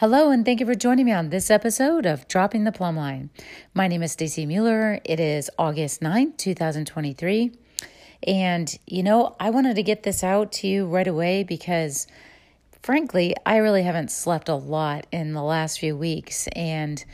Hello, and thank you for joining me on this episode of Dropping the Plumb Line. My name is Stacey Mueller. It is August 9th, 2023. And, you know, I wanted to get this out to you right away because, frankly, I really haven't slept a lot in the last few weeks. And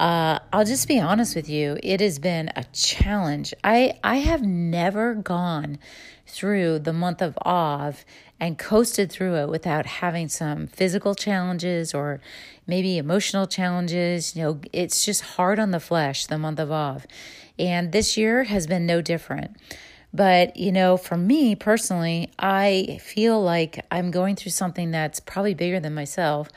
uh, I'll just be honest with you, it has been a challenge. I, I have never gone through the month of Av and coasted through it without having some physical challenges or maybe emotional challenges. You know, it's just hard on the flesh, the month of Av. And this year has been no different. But, you know, for me personally, I feel like I'm going through something that's probably bigger than myself.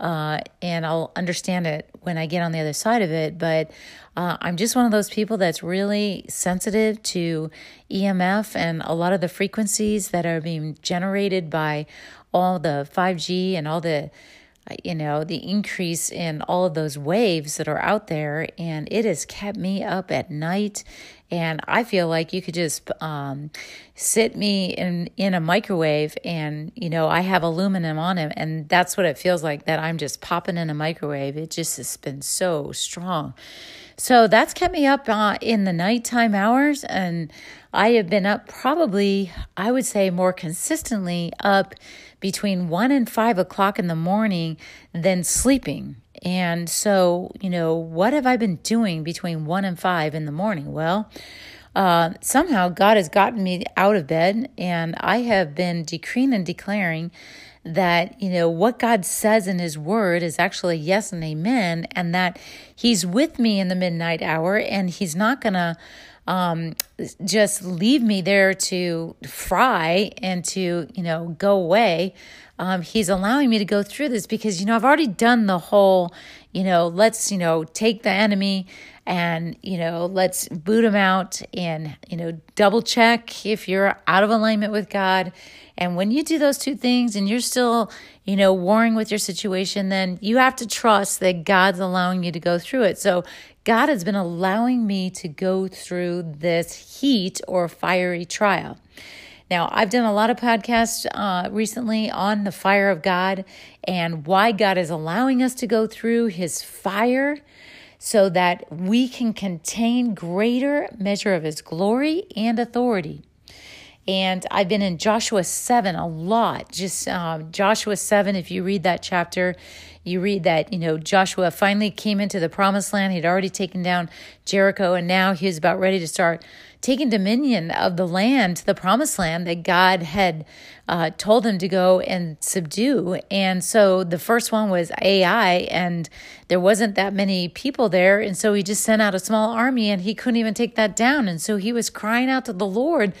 Uh, and I'll understand it when I get on the other side of it. But uh, I'm just one of those people that's really sensitive to EMF and a lot of the frequencies that are being generated by all the 5G and all the you know, the increase in all of those waves that are out there. And it has kept me up at night. And I feel like you could just um, sit me in, in a microwave and, you know, I have aluminum on it. And that's what it feels like that I'm just popping in a microwave. It just has been so strong. So that's kept me up uh, in the nighttime hours. And I have been up probably, I would say, more consistently up between one and five o'clock in the morning than sleeping. And so, you know, what have I been doing between one and five in the morning? Well, uh, somehow God has gotten me out of bed, and I have been decreeing and declaring that, you know, what God says in His Word is actually yes and amen, and that He's with me in the midnight hour, and He's not to um, just leave me there to fry and to, you know, go away. Um, he's allowing me to go through this because, you know, I've already done the whole, you know, let's, you know, take the enemy and, you know, let's boot them out and, you know, double check if you're out of alignment with God. And when you do those two things and you're still, you know, warring with your situation, then you have to trust that God's allowing you to go through it. So God has been allowing me to go through this heat or fiery trial. Now, I've done a lot of podcasts uh, recently on the fire of God and why God is allowing us to go through his fire so that we can contain greater measure of his glory and authority. And I've been in Joshua 7 a lot. Just um, Joshua 7, if you read that chapter, you read that, you know, Joshua finally came into the promised land. He'd already taken down Jericho, and now he was about ready to start taking dominion of the land, the promised land that God had uh, told him to go and subdue. And so the first one was Ai, and there wasn't that many people there. And so he just sent out a small army, and he couldn't even take that down. And so he was crying out to the Lord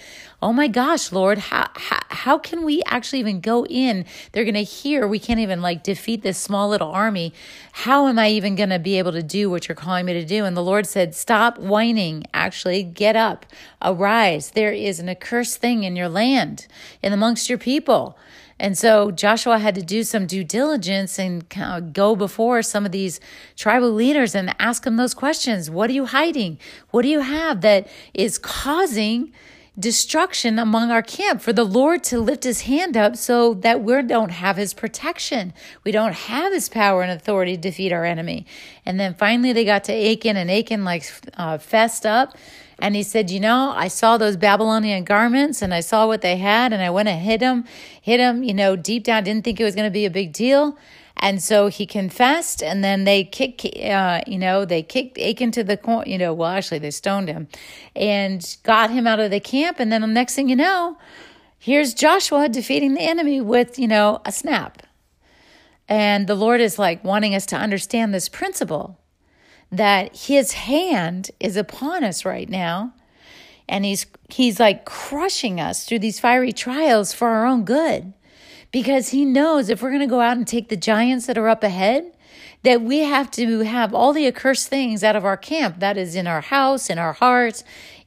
oh my gosh, Lord, how, how, how can we actually even go in? They're going to hear we can't even like defeat this small little army. How am I even going to be able to do what you're calling me to do? And the Lord said, stop whining. Actually, get up, arise. There is an accursed thing in your land and amongst your people. And so Joshua had to do some due diligence and kind of go before some of these tribal leaders and ask them those questions. What are you hiding? What do you have that is causing destruction among our camp for the Lord to lift his hand up so that we don't have his protection. We don't have his power and authority to defeat our enemy. And then finally they got to Achan and Achan like uh, fessed up. And he said, You know, I saw those Babylonian garments and I saw what they had and I went and hit them, hit them, you know, deep down, didn't think it was going to be a big deal. And so he confessed, and then they kicked, uh, you know, they kicked Achan to the corner, you know, well, actually, they stoned him and got him out of the camp. And then the next thing you know, here's Joshua defeating the enemy with, you know, a snap. And the Lord is like wanting us to understand this principle that his hand is upon us right now. And he's he's like crushing us through these fiery trials for our own good because he knows if we're going to go out and take the giants that are up ahead, that we have to have all the accursed things out of our camp. That is in our house, in our hearts,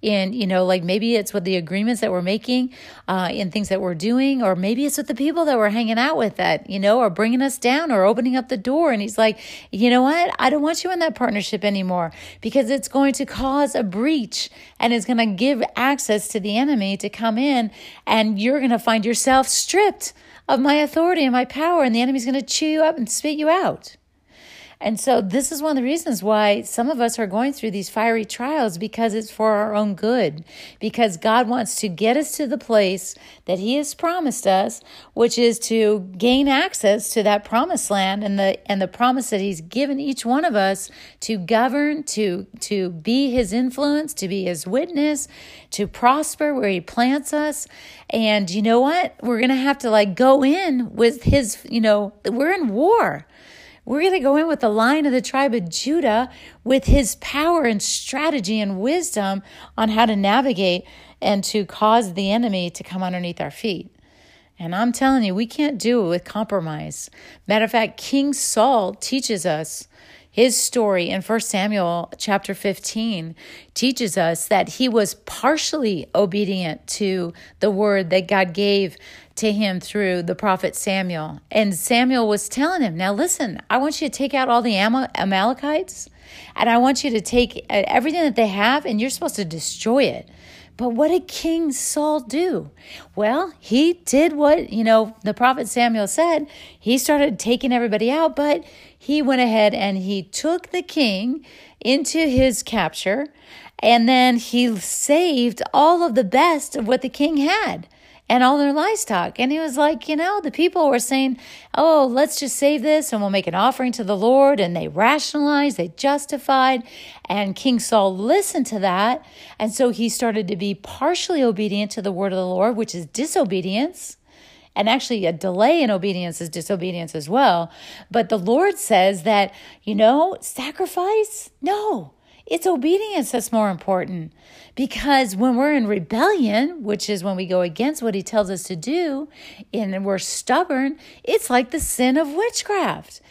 in, you know, like maybe it's with the agreements that we're making, uh, in things that we're doing, or maybe it's with the people that we're hanging out with that, you know, are bringing us down or opening up the door. And he's like, you know what? I don't want you in that partnership anymore because it's going to cause a breach and it's going to give access to the enemy to come in and you're going to find yourself stripped of my authority and my power, and the enemy's going to chew you up and spit you out. And so, this is one of the reasons why some of us are going through these fiery trials because it's for our own good. Because God wants to get us to the place that He has promised us, which is to gain access to that promised land and the and the promise that He's given each one of us to govern, to to be His influence, to be His witness, to prosper where He plants us. And you know what? We're gonna have to like go in with His. You know, we're in war. We're going to go in with the lion of the tribe of Judah with his power and strategy and wisdom on how to navigate and to cause the enemy to come underneath our feet. And I'm telling you, we can't do it with compromise. Matter of fact, King Saul teaches us his story in 1 Samuel chapter 15 teaches us that he was partially obedient to the word that God gave to him through the prophet Samuel. And Samuel was telling him, Now listen, I want you to take out all the Amalekites, and I want you to take uh, everything that they have, and you're supposed to destroy it. But what did King Saul do? Well, he did what, you know, the prophet Samuel said. He started taking everybody out, but he went ahead and he took the king into his capture, and then he saved all of the best of what the king had and all their livestock. And he was like, you know, the people were saying, oh, let's just save this and we'll make an offering to the Lord. And they rationalized, they justified. And King Saul listened to that. And so he started to be partially obedient to the word of the Lord, which is disobedience. And actually, a delay in obedience is disobedience as well. But the Lord says that, you know, sacrifice? No, it's obedience that's more important. Because when we're in rebellion, which is when we go against what he tells us to do, and we're stubborn, it's like the sin of witchcraft.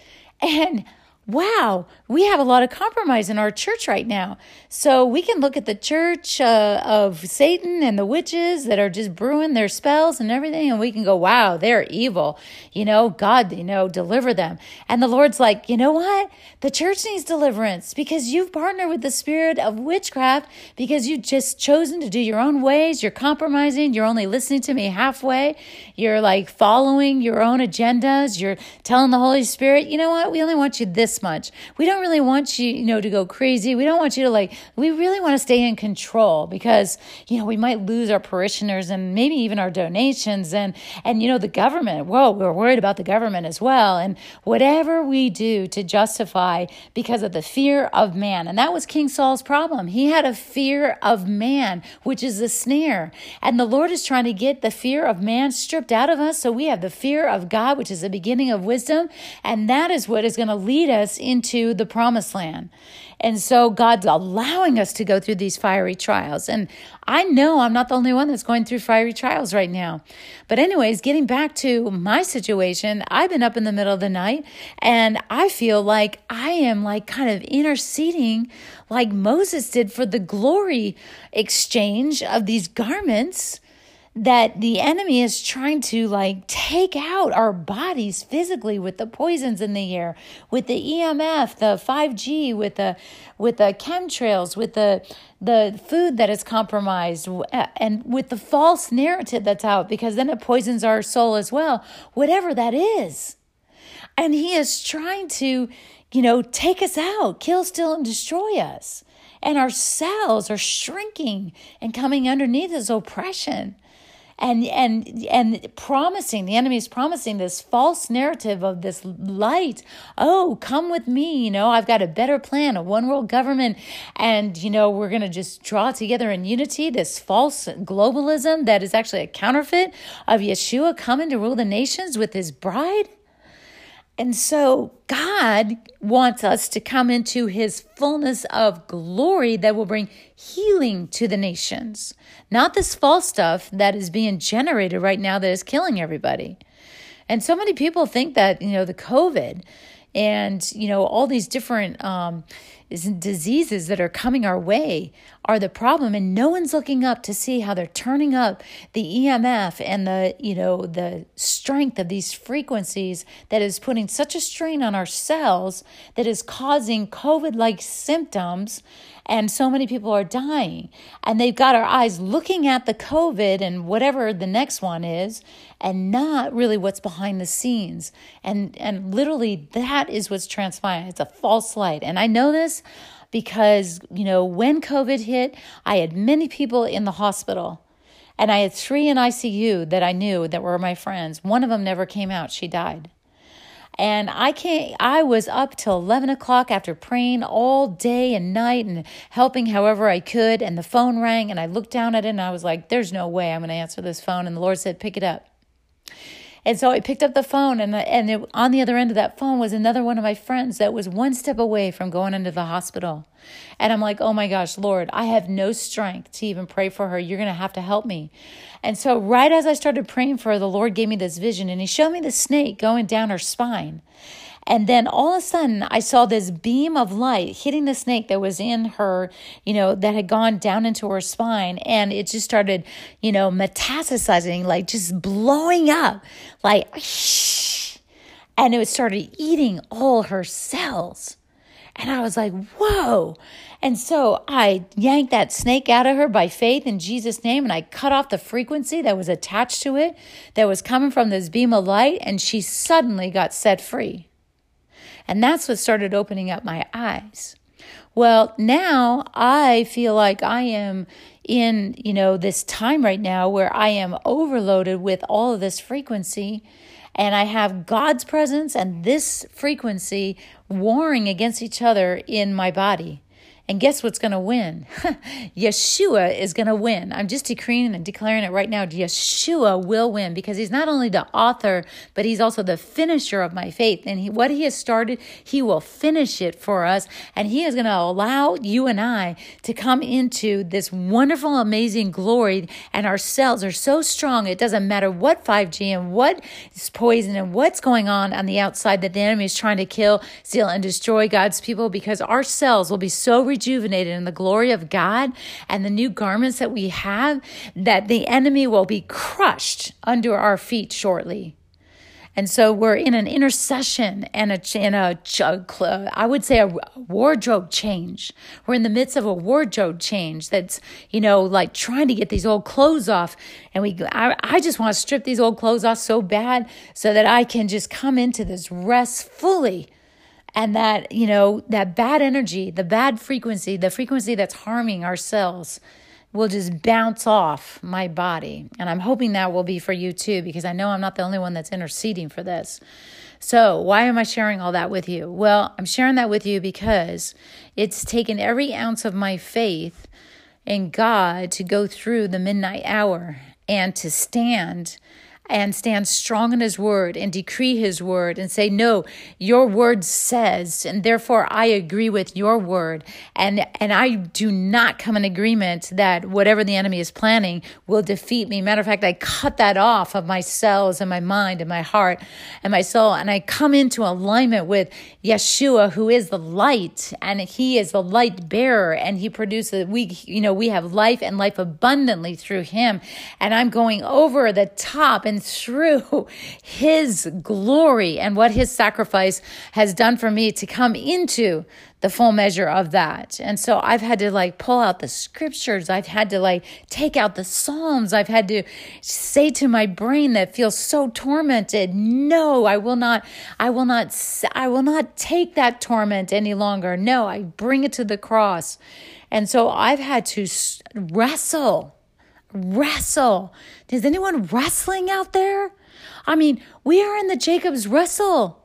And wow, we have a lot of compromise in our church right now. So we can look at the church uh, of Satan and the witches that are just brewing their spells and everything, and we can go, wow, they're evil. You know, God, you know, deliver them. And the Lord's like, you know what? The church needs deliverance because you've partnered with the spirit of witchcraft because you've just chosen to do your own ways. You're compromising. You're only listening to me halfway. You're like following your own agendas. You're telling the Holy Spirit, you know what? We only want you this much. We don't really want you, you know, to go crazy. We don't want you to like, we really want to stay in control because, you know, we might lose our parishioners and maybe even our donations and, and, you know, the government. Whoa, we're worried about the government as well. And whatever we do to justify because of the fear of man. And that was King Saul's problem. He had a fear of man, which is a snare. And the Lord is trying to get the fear of man stripped out of us. So we have the fear of God, which is the beginning of wisdom. And that is what is going to lead us into the promised land. And so God's allowing us to go through these fiery trials. And I know I'm not the only one that's going through fiery trials right now. But, anyways, getting back to my situation, I've been up in the middle of the night and I feel like I am like kind of interceding like Moses did for the glory exchange of these garments that the enemy is trying to like take out our bodies physically with the poisons in the air with the EMF the 5G with the with the chemtrails with the the food that is compromised and with the false narrative that's out because then it poisons our soul as well whatever that is. And he is trying to you know take us out kill steal and destroy us. And our cells are shrinking and coming underneath his oppression and and and promising the enemy is promising this false narrative of this light. Oh come with me you know i've got a better plan a one world government and you know we're going to just draw together in unity this false globalism that is actually a counterfeit of yeshua coming to rule the nations with his bride and so God wants us to come into his fullness of glory that will bring healing to the nations, not this false stuff that is being generated right now that is killing everybody. And so many people think that, you know, the COVID and, you know, all these different um, diseases that are coming our way are the problem. And no one's looking up to see how they're turning up the EMF and the you know the strength of these frequencies that is putting such a strain on our cells that is causing covid like symptoms. And so many people are dying. And they've got our eyes looking at the covid and whatever the next one is and not really what's behind the scenes. And and literally that is what's transpiring. It's a false light. And I know this because, you know, when COVID hit, I had many people in the hospital. And I had three in ICU that I knew that were my friends. One of them never came out. She died. And I can't, I was up till 11 o'clock after praying all day and night and helping however I could. And the phone rang and I looked down at it and I was like, there's no way I'm going to answer this phone. And the Lord said, pick it up. And so I picked up the phone, and and it, on the other end of that phone was another one of my friends that was one step away from going into the hospital. And I'm like, oh my gosh, Lord, I have no strength to even pray for her. You're going to have to help me. And so, right as I started praying for her, the Lord gave me this vision, and He showed me the snake going down her spine. And then all of a sudden, I saw this beam of light hitting the snake that was in her, you know, that had gone down into her spine. And it just started, you know, metastasizing, like just blowing up, like, shh. And it started eating all her cells. And I was like, whoa. And so I yanked that snake out of her by faith in Jesus' name, and I cut off the frequency that was attached to it, that was coming from this beam of light, and she suddenly got set free. And that's what started opening up my eyes. Well, now I feel like I am in, you know, this time right now where I am overloaded with all of this frequency and I have God's presence and this frequency warring against each other in my body. And guess what's going to win? Yeshua is going to win. I'm just decreeing and declaring it right now. Yeshua will win because he's not only the author, but he's also the finisher of my faith. And he, what he has started, he will finish it for us. And he is going to allow you and I to come into this wonderful, amazing glory. And our cells are so strong, it doesn't matter what 5G and what is poison and what's going on on the outside that the enemy is trying to kill, steal, and destroy God's people because our cells will be so rejuvenated in the glory of God and the new garments that we have, that the enemy will be crushed under our feet shortly. And so we're in an intercession and a, in a, I would say a wardrobe change. We're in the midst of a wardrobe change that's, you know, like trying to get these old clothes off. And we, I, I just want to strip these old clothes off so bad so that I can just come into this rest fully and that you know that bad energy the bad frequency the frequency that's harming our cells will just bounce off my body. And i'm hoping that will be for you too because i know i'm not the only one that's interceding for this. So why am i sharing all that with you? Well i'm sharing that with you because it's taken every ounce of my faith in god to go through the midnight hour and to stand and stand strong in his word and decree his word and say, No, your word says, and therefore I agree with your word. And, and I do not come in agreement that whatever the enemy is planning will defeat me. Matter of fact, I cut that off of my cells and my mind and my heart and my soul. And I come into alignment with Yeshua, who is the light, and he is the light bearer, and he produces, we, you know, we have life and life abundantly through him. And I'm going over the top and through his glory and what his sacrifice has done for me to come into the full measure of that. And so I've had to like pull out the scriptures. I've had to like take out the Psalms. I've had to say to my brain that feels so tormented, no, I will not, I will not, I will not take that torment any longer. No, I bring it to the cross. And so I've had to wrestle wrestle. Is anyone wrestling out there? I mean, we are in the Jacob's wrestle.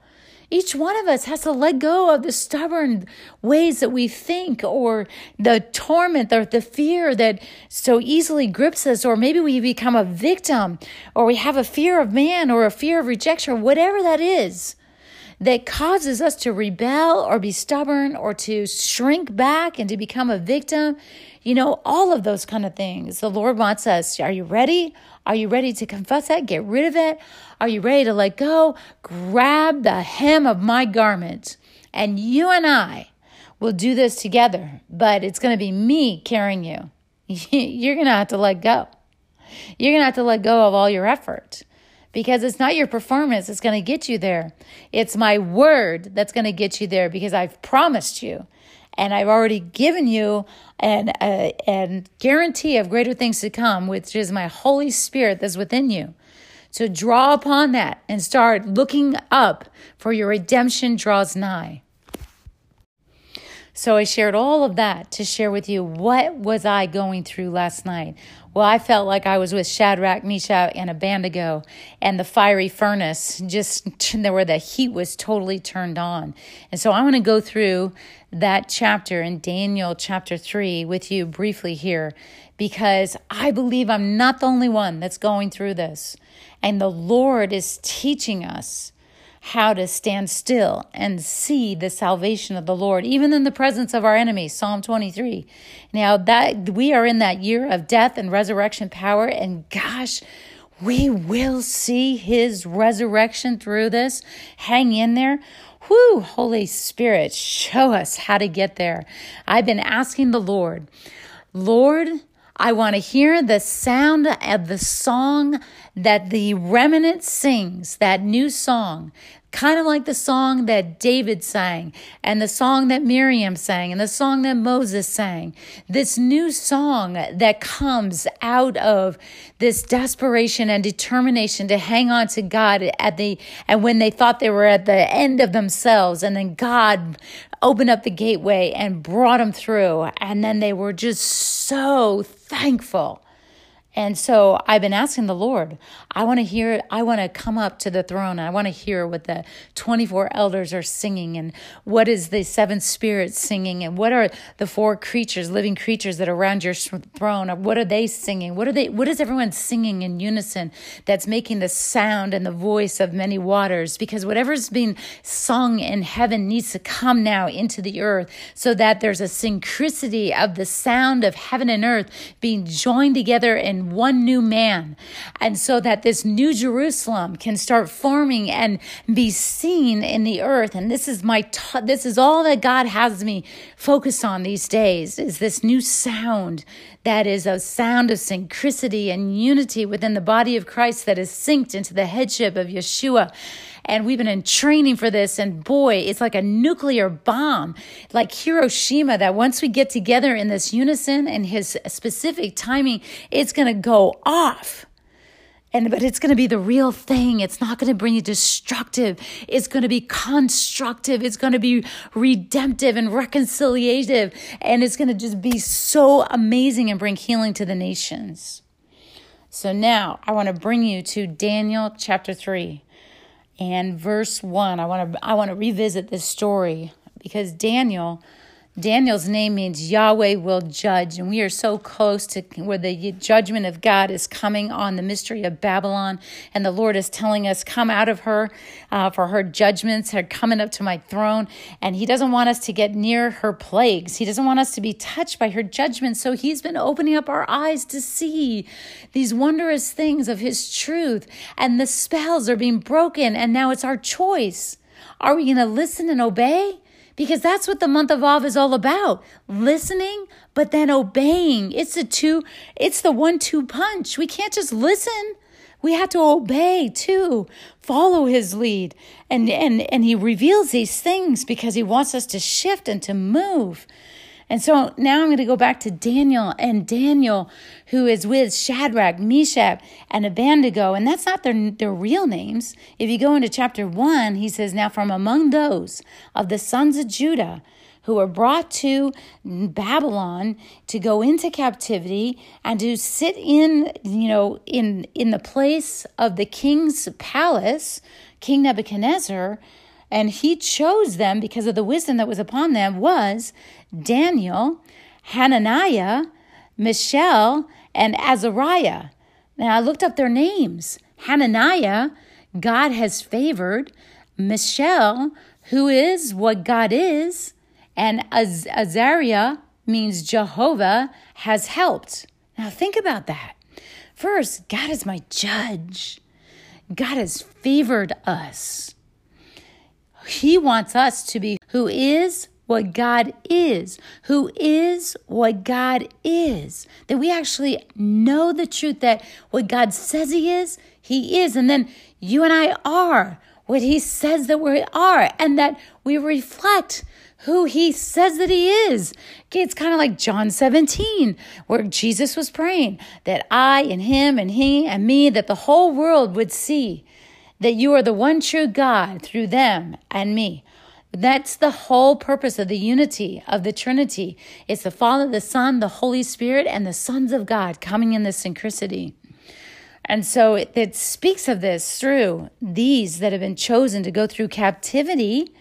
Each one of us has to let go of the stubborn ways that we think or the torment or the fear that so easily grips us, or maybe we become a victim or we have a fear of man or a fear of rejection or whatever that is that causes us to rebel or be stubborn or to shrink back and to become a victim. You know, all of those kind of things. The Lord wants us. Are you ready? Are you ready to confess that? Get rid of it? Are you ready to let go? Grab the hem of my garment. And you and I will do this together, but it's going to be me carrying you. You're going to have to let go. You're going to have to let go of all your effort because it's not your performance that's going to get you there. It's my word that's going to get you there because I've promised you and I've already given you an, a, guarantee of greater things to come, which is my Holy Spirit that's within you So draw upon that and start looking up, for your redemption draws nigh. So I shared all of that to share with you what was I going through last night. Well, I felt like I was with Shadrach, Meshach, and Abednego, and the fiery furnace just where the heat was totally turned on. And so I want to go through that chapter in Daniel chapter 3 with you briefly here because I believe I'm not the only one that's going through this. And the Lord is teaching us how to stand still and see the salvation of the Lord, even in the presence of our enemies. Psalm 23. Now that we are in that year of death and resurrection power, and gosh, we will see his resurrection through this. Hang in there. Whoo, Holy Spirit, show us how to get there. I've been asking the Lord, Lord, I want to hear the sound of the song that the remnant sings, that new song, kind of like the song that David sang, and the song that Miriam sang, and the song that Moses sang. This new song that comes out of this desperation and determination to hang on to God at the, and when they thought they were at the end of themselves, and then God opened up the gateway and brought them through. And then they were just so thankful. And so I've been asking the Lord, I want to hear, I want to come up to the throne. I want to hear what the 24 elders are singing and what is the seven spirits singing and what are the four creatures, living creatures that are around your throne. What are they singing? What are they, what is everyone singing in unison that's making the sound and the voice of many waters? Because whatever's being sung in heaven needs to come now into the earth so that there's a synchronicity of the sound of heaven and earth being joined together in one new man. And so that this new Jerusalem can start forming and be seen in the earth. And this is my, t- this is all that God has me focused on these days is this new sound that is a sound of synchronicity and unity within the body of Christ that is synced into the headship of Yeshua. And we've been in training for this. And boy, it's like a nuclear bomb, like Hiroshima, that once we get together in this unison and his specific timing, it's going to go off. And but it's going to be the real thing. It's not going to bring you destructive. It's going to be constructive. It's going to be redemptive and reconciliative. And it's going to just be so amazing and bring healing to the nations. So now I want to bring you to Daniel chapter 3 and verse 1 i want to i want to revisit this story because daniel Daniel's name means Yahweh will judge, and we are so close to where the judgment of God is coming on the mystery of Babylon, and the Lord is telling us, "Come out of her, uh, for her judgments are coming up to my throne." And He doesn't want us to get near her plagues. He doesn't want us to be touched by her judgments. So He's been opening up our eyes to see these wondrous things of His truth, and the spells are being broken, and now it's our choice. Are we going to listen and obey? Because that's what the month of Av is all about. Listening, but then obeying. It's a two, it's the one two punch. We can't just listen. We have to obey too, follow his lead. And, and, and he reveals these things because he wants us to shift and to move. And so now I'm going to go back to Daniel and Daniel, who is with Shadrach, Meshach, and Abednego. And that's not their, their real names. If you go into chapter one, he says, Now from among those of the sons of Judah, who were brought to Babylon to go into captivity and to sit in, you know, in in the place of the king's palace, King Nebuchadnezzar, and he chose them because of the wisdom that was upon them was Daniel, Hananiah, Mishael, and Azariah. Now I looked up their names. Hananiah, God has favored. Mishael, who is what God is. And Az- Azariah means Jehovah has helped. Now think about that. First, God is my judge. God has favored us. He wants us to be who is what God is, who is what God is. That we actually know the truth that what God says He is, He is. And then you and I are what He says that we are, and that we reflect who he says that he is. Okay, it's kind of like John 17, where Jesus was praying that I and him and he and me, that the whole world would see that you are the one true God through them and me. That's the whole purpose of the unity of the Trinity. It's the Father, the Son, the Holy Spirit, and the sons of God coming in this synchronicity. And so it, it speaks of this through these that have been chosen to go through captivity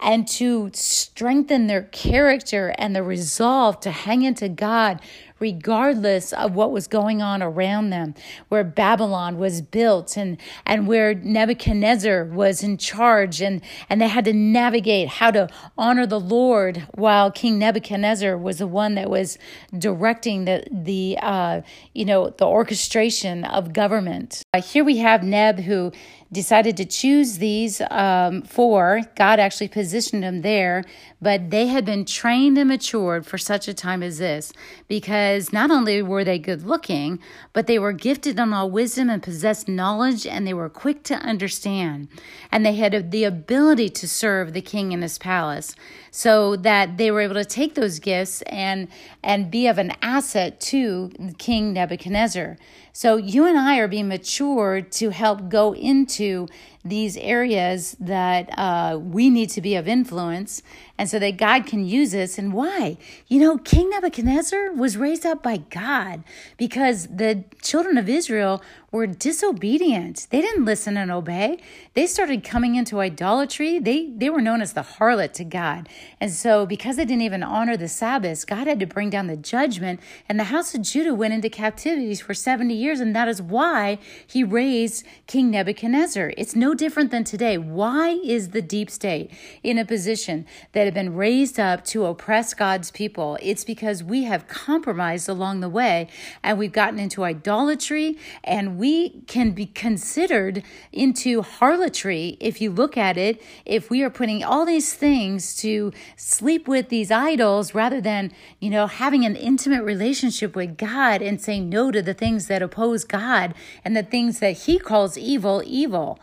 and to strengthen their character and the resolve to hang into God regardless of what was going on around them, where Babylon was built and, and where Nebuchadnezzar was in charge and, and they had to navigate how to honor the Lord while King Nebuchadnezzar was the one that was directing the, the uh, you know, the orchestration of government. Uh, here we have Neb who decided to choose these um, four. God actually positioned them there, but they had been trained and matured for such a time as this because not only were they good looking, but they were gifted in all wisdom and possessed knowledge and they were quick to understand. And they had the ability to serve the king in his palace so that they were able to take those gifts and, and be of an asset to King Nebuchadnezzar. So you and I are being matured to help go into these areas that uh, we need to be of influence and so that God can use us. And why? You know, King Nebuchadnezzar was raised up by God because the children of Israel were disobedient. They didn't listen and obey. They started coming into idolatry. They they were known as the harlot to God. And so because they didn't even honor the Sabbath, God had to bring down the judgment and the house of Judah went into captivity for 70 years and that is why he raised King Nebuchadnezzar. It's no different than today. Why is the deep state in a position that have been raised up to oppress God's people? It's because we have compromised along the way and we've gotten into idolatry and we can be considered into harlotry if you look at it if we are putting all these things to sleep with these idols rather than you know having an intimate relationship with God and saying no to the things that oppose God and the things that he calls evil evil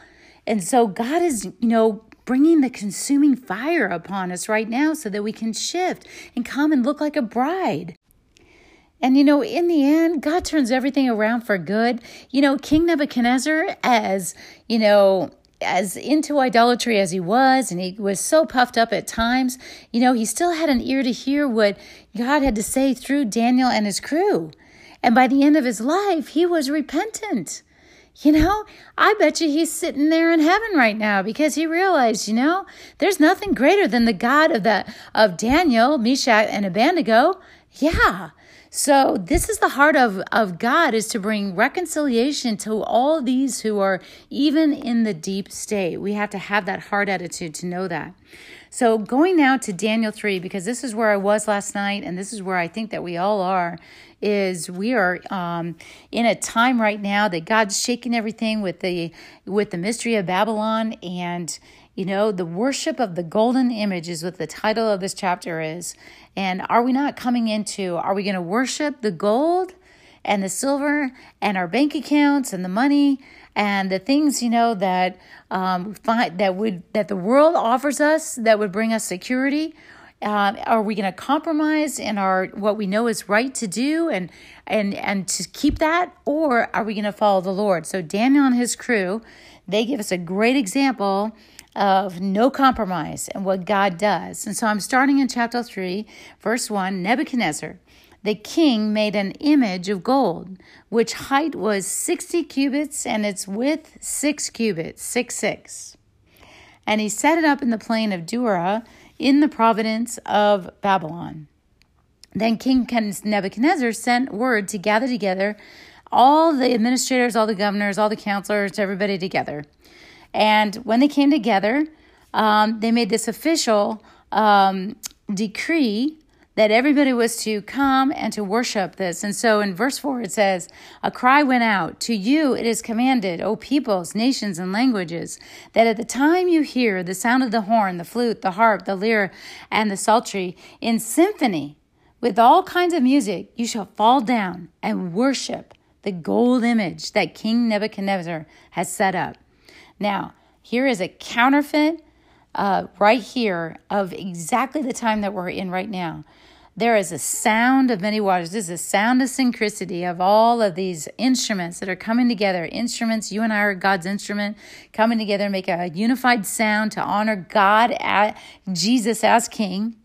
and so God is, you know, bringing the consuming fire upon us right now so that we can shift and come and look like a bride. And you know, in the end, God turns everything around for good. You know, King Nebuchadnezzar, as you know, as into idolatry as he was, and he was so puffed up at times, you know, he still had an ear to hear what God had to say through Daniel and his crew. And by the end of his life, he was repentant. You know, I bet you he's sitting there in heaven right now because he realized, you know, there's nothing greater than the God of the of Daniel, Meshach, and Abednego. Yeah. So this is the heart of, of God is to bring reconciliation to all these who are even in the deep state. We have to have that heart attitude to know that. So going now to Daniel 3, because this is where I was last night, and this is where I think that we all are is we are um, in a time right now that God's shaking everything with the with the mystery of Babylon. And you know the worship of the golden image is what the title of this chapter is. And are we not coming into are we going to worship the gold and the silver and our bank accounts and the money and the things you know that um, find, that would that the world offers us that would bring us security uh, are we going to compromise in our what we know is right to do and and and to keep that, or are we going to follow the Lord? So Daniel and his crew, they give us a great example of no compromise and what God does. And so I'm starting in chapter 3, verse 1 Nebuchadnezzar, the king, made an image of gold, which height was 60 cubits and its width 6 cubits, 6 6. And he set it up in the plain of Dura in the province of Babylon. Then King Nebuchadnezzar sent word to gather together all the administrators, all the governors, all the counselors, everybody together. And when they came together, um, they made this official um, decree that everybody was to come and to worship this. And so in verse 4 it says, A cry went out, To you it is commanded, O peoples, nations, and languages, that at the time you hear the sound of the horn, the flute, the harp, the lyre, and the psaltery in symphony, with all kinds of music, you shall fall down and worship the gold image that King Nebuchadnezzar has set up. Now, here is a counterfeit uh, right here of exactly the time that we're in right now. There is a sound of many waters. This is a sound of synchronicity of all of these instruments that are coming together. Instruments, you and I are God's instrument, coming together, make a unified sound to honor God, at Jesus as King,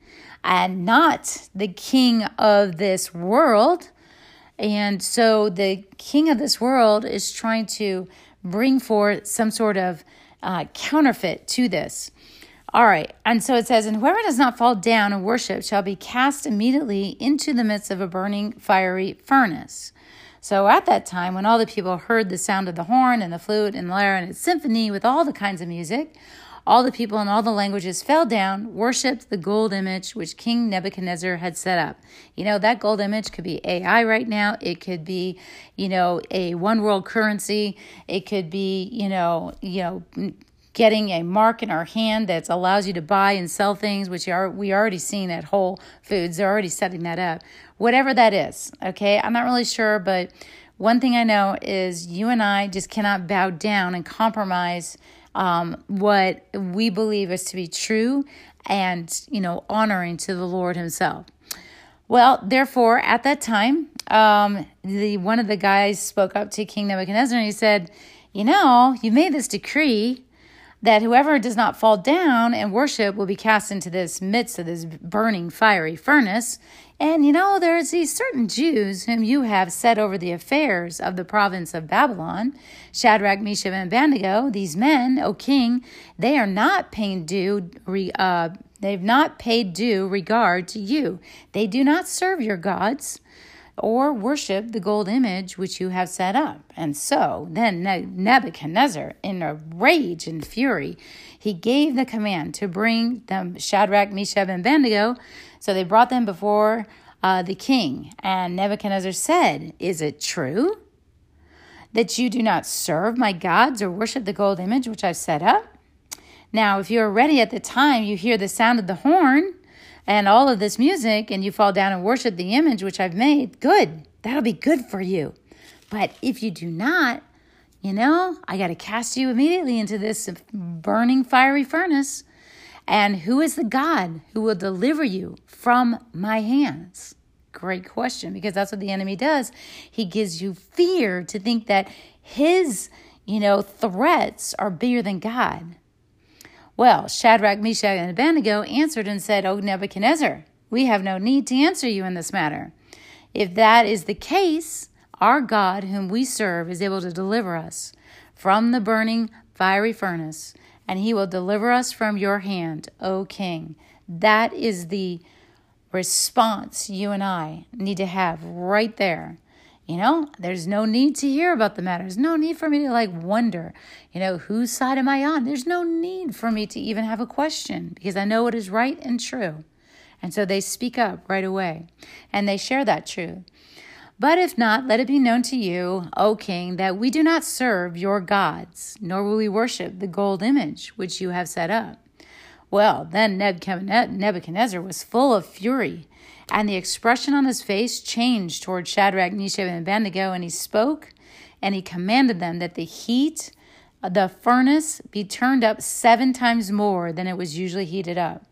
and not the King of this world. And so the King of this world is trying to bring forth some sort of uh, counterfeit to this. All right. And so it says, And whoever does not fall down and worship shall be cast immediately into the midst of a burning fiery furnace. So at that time, when all the people heard the sound of the horn and the flute and the lyre and its symphony with all the kinds of music, all the people in all the languages fell down, worshipped the gold image which King Nebuchadnezzar had set up. You know, that gold image could be AI right now. It could be, you know, a one world currency. It could be, you know, you know, getting a mark in our hand that allows you to buy and sell things, which are we already seen at Whole Foods. They're already setting that up. Whatever that is, okay? I'm not really sure, but one thing I know is you and I just cannot bow down and compromise um, what we believe is to be true and you know honoring to the Lord Himself. Well, therefore, at that time, um, the one of the guys spoke up to King Nebuchadnezzar and he said, "You know, you made this decree that whoever does not fall down and worship will be cast into this midst of this burning fiery furnace. And you know, there's these certain Jews whom you have set over the affairs of the province of Babylon Shadrach, Meshach, and Abednego. These men, O king, they are not paying due. Uh, they've not paid due regard to you. They do not serve your gods or worship the gold image which you have set up. And so then Nebuchadnezzar, in a rage and fury, he gave the command to bring them Shadrach, Meshach, and Abednego. So they brought them before uh, the king. And Nebuchadnezzar said, Is it true that you do not serve my gods or worship the gold image which I've set up? Now, if you are ready at the time you hear the sound of the horn, and all of this music and you fall down and worship the image which I've made, good. That'll be good for you. But if you do not, you know, I got to cast you immediately into this burning fiery furnace. And who is the God who will deliver you from my hands? Great question, because that's what the enemy does. He gives you fear to think that his, you know, threats are bigger than God. Well, Shadrach, Meshach, and Abednego answered and said, O Nebuchadnezzar, we have no need to answer you in this matter. If that is the case, our God, whom we serve, is able to deliver us from the burning fiery furnace, and he will deliver us from your hand, O king. That is the response you and I need to have right there. You know, there's no need to hear about the matter. There's no need for me to like wonder, you know, whose side am I on? There's no need for me to even have a question because I know what is right and true. And so they speak up right away and they share that truth. But if not, let it be known to you, O king, that we do not serve your gods, nor will we worship the gold image which you have set up. Well, then Nebuchadnezzar was full of fury and the expression on his face changed toward Shadrach, Meshach, and Abednego, and he spoke and he commanded them that the heat the furnace be turned up seven times more than it was usually heated up.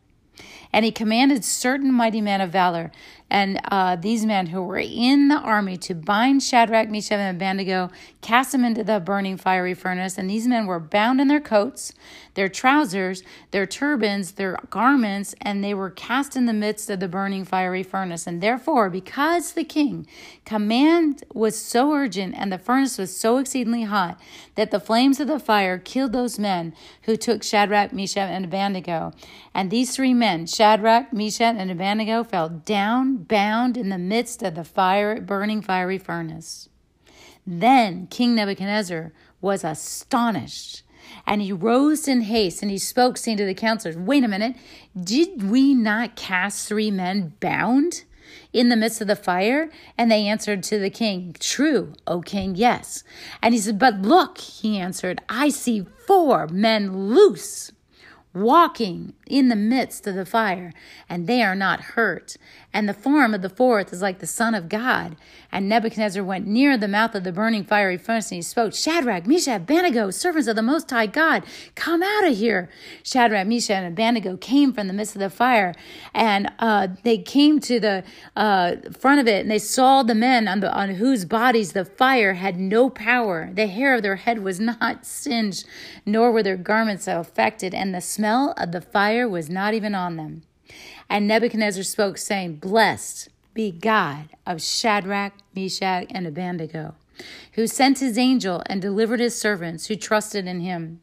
And he commanded certain mighty men of valor and uh, these men who were in the army to bind Shadrach, Meshach, and Abednego, cast them into the burning fiery furnace. And these men were bound in their coats, their trousers, their turbans, their garments, and they were cast in the midst of the burning fiery furnace. And therefore, because the king command was so urgent and the furnace was so exceedingly hot that the flames of the fire killed those men who took Shadrach, Meshach, and Abednego. And these three men, Shadrach, Meshach, and Abednego, fell down bound in the midst of the fire burning fiery furnace. Then King Nebuchadnezzar was astonished, and he rose in haste, and he spoke, saying to the counselors, Wait a minute, did we not cast three men bound? in the midst of the fire? And they answered to the king, True, O king, yes. And he said, But look, he answered, I see four men loose walking in the midst of the fire, and they are not hurt. And the form of the fourth is like the Son of God. And Nebuchadnezzar went near the mouth of the burning fiery furnace, and he spoke, Shadrach, Meshach, Abednego, servants of the Most High God, come out of here. Shadrach, Meshach, and Abednego came from the midst of the fire, and uh, they came to the uh, front of it, and they saw the men on, the, on whose bodies the fire had no power. The hair of their head was not singed, nor were their garments affected, and the smell of the fire was not even on them. And Nebuchadnezzar spoke, saying, Blessed be God of Shadrach, Meshach, and Abednego, who sent his angel and delivered his servants who trusted in him.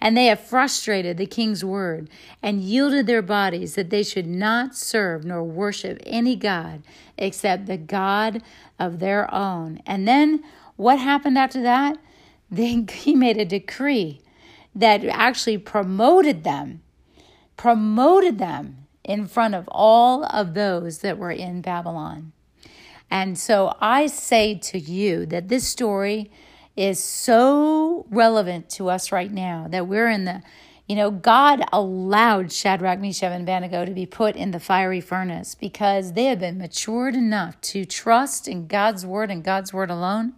And they have frustrated the king's word and yielded their bodies that they should not serve nor worship any God except the God of their own. And then what happened after that? Then he made a decree that actually promoted them, promoted them in front of all of those that were in Babylon. And so I say to you that this story is so relevant to us right now that we're in the, you know, God allowed Shadrach, Meshach, and Abednego to be put in the fiery furnace because they had been matured enough to trust in God's word and God's word alone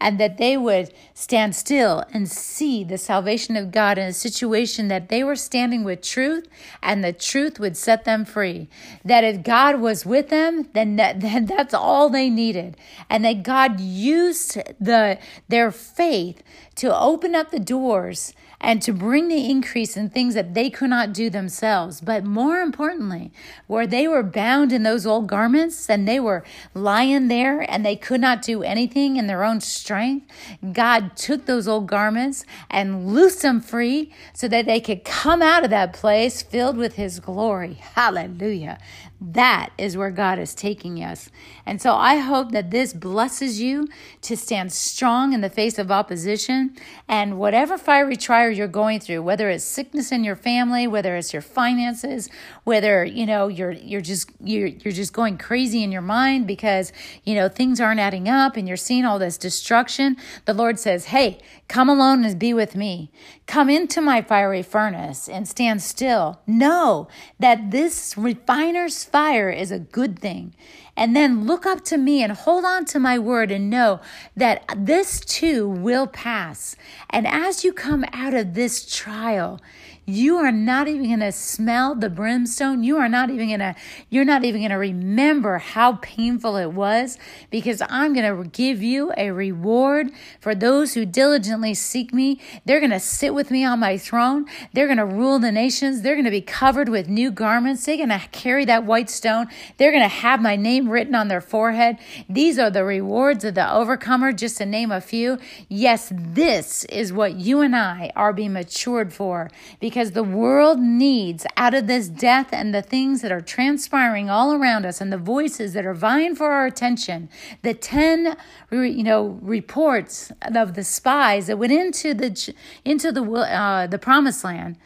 and that they would stand still and see the salvation of God in a situation that they were standing with truth and the truth would set them free. That if God was with them, then, that, then that's all they needed. And that God used the, their faith to open up the doors and to bring the increase in things that they could not do themselves. But more importantly, where they were bound in those old garments and they were lying there and they could not do anything in their own strength, God took those old garments and loosed them free so that they could come out of that place filled with His glory. Hallelujah. That is where God is taking us. And so I hope that this blesses you to stand strong in the face of opposition and whatever fiery trial you're going through, whether it's sickness in your family, whether it's your finances, whether, you know, you're you're just you're you're just going crazy in your mind because, you know, things aren't adding up and you're seeing all this destruction, the Lord says, "Hey, come alone and be with me. Come into my fiery furnace and stand still. Know that this refiner's fire is a good thing. And then look up to me and hold on to my word and know that this too will pass. And as you come out of this trial, you are not even going to smell the brimstone. You are not even going to, you're not even going to remember how painful it was because I'm going to give you a reward for those who diligently seek me. They're going to sit with me on my throne. They're going to rule the nations. They're going to be covered with new garments. They're going to carry that white stone. They're going to have my name written on their forehead. These are the rewards of the overcomer, just to name a few. Yes, this is what you and I are being matured for because because the world needs out of this death and the things that are transpiring all around us and the voices that are vying for our attention the 10 you know reports of the spies that went into the into the uh, the promised land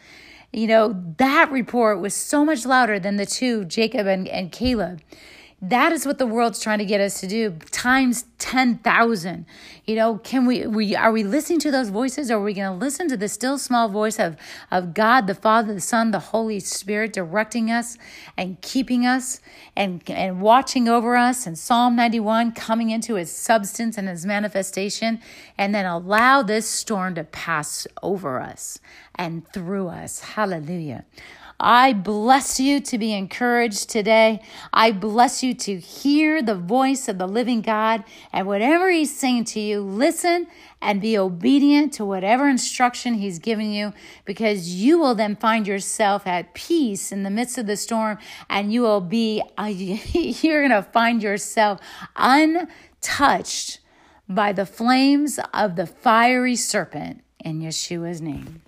you know that report was so much louder than the two jacob and, and caleb that is what the world's trying to get us to do times 10,000. You know, can we, we, are we listening to those voices or are we going to listen to the still small voice of, of God, the Father, the Son, the Holy Spirit directing us and keeping us and, and watching over us and Psalm 91 coming into his substance and his manifestation and then allow this storm to pass over us and through us. Hallelujah. I bless you to be encouraged today. I bless you to hear the voice of the living God and whatever He's saying to you, listen and be obedient to whatever instruction He's giving you because you will then find yourself at peace in the midst of the storm and you will be, you're going to find yourself untouched by the flames of the fiery serpent in Yeshua's name.